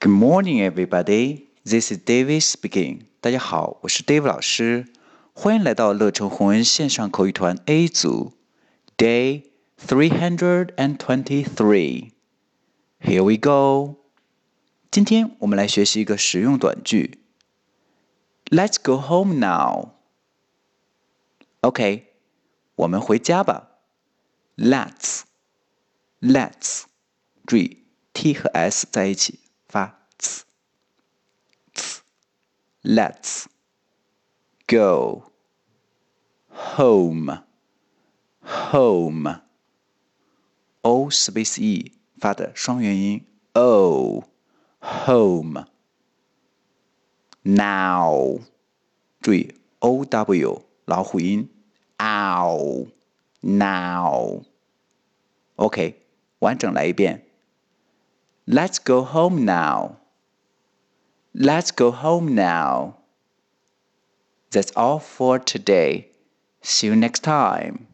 Good morning, everybody. This is David speaking. 大家好，我是 David 老师，欢迎来到乐成宏恩线上口语团 A 组，Day three hundred and twenty-three. Here we go. 今天我们来学习一个实用短句。Let's go home now. OK，我们回家吧。Let's, let's，注意 t 和 s 在一起 发 ts。Let's go home, home. O space e 发的双元音 o home. Now，注意 o w 老虎音 ow now。OK，完整来一遍。Let's go home now. Let's go home now. That's all for today. See you next time.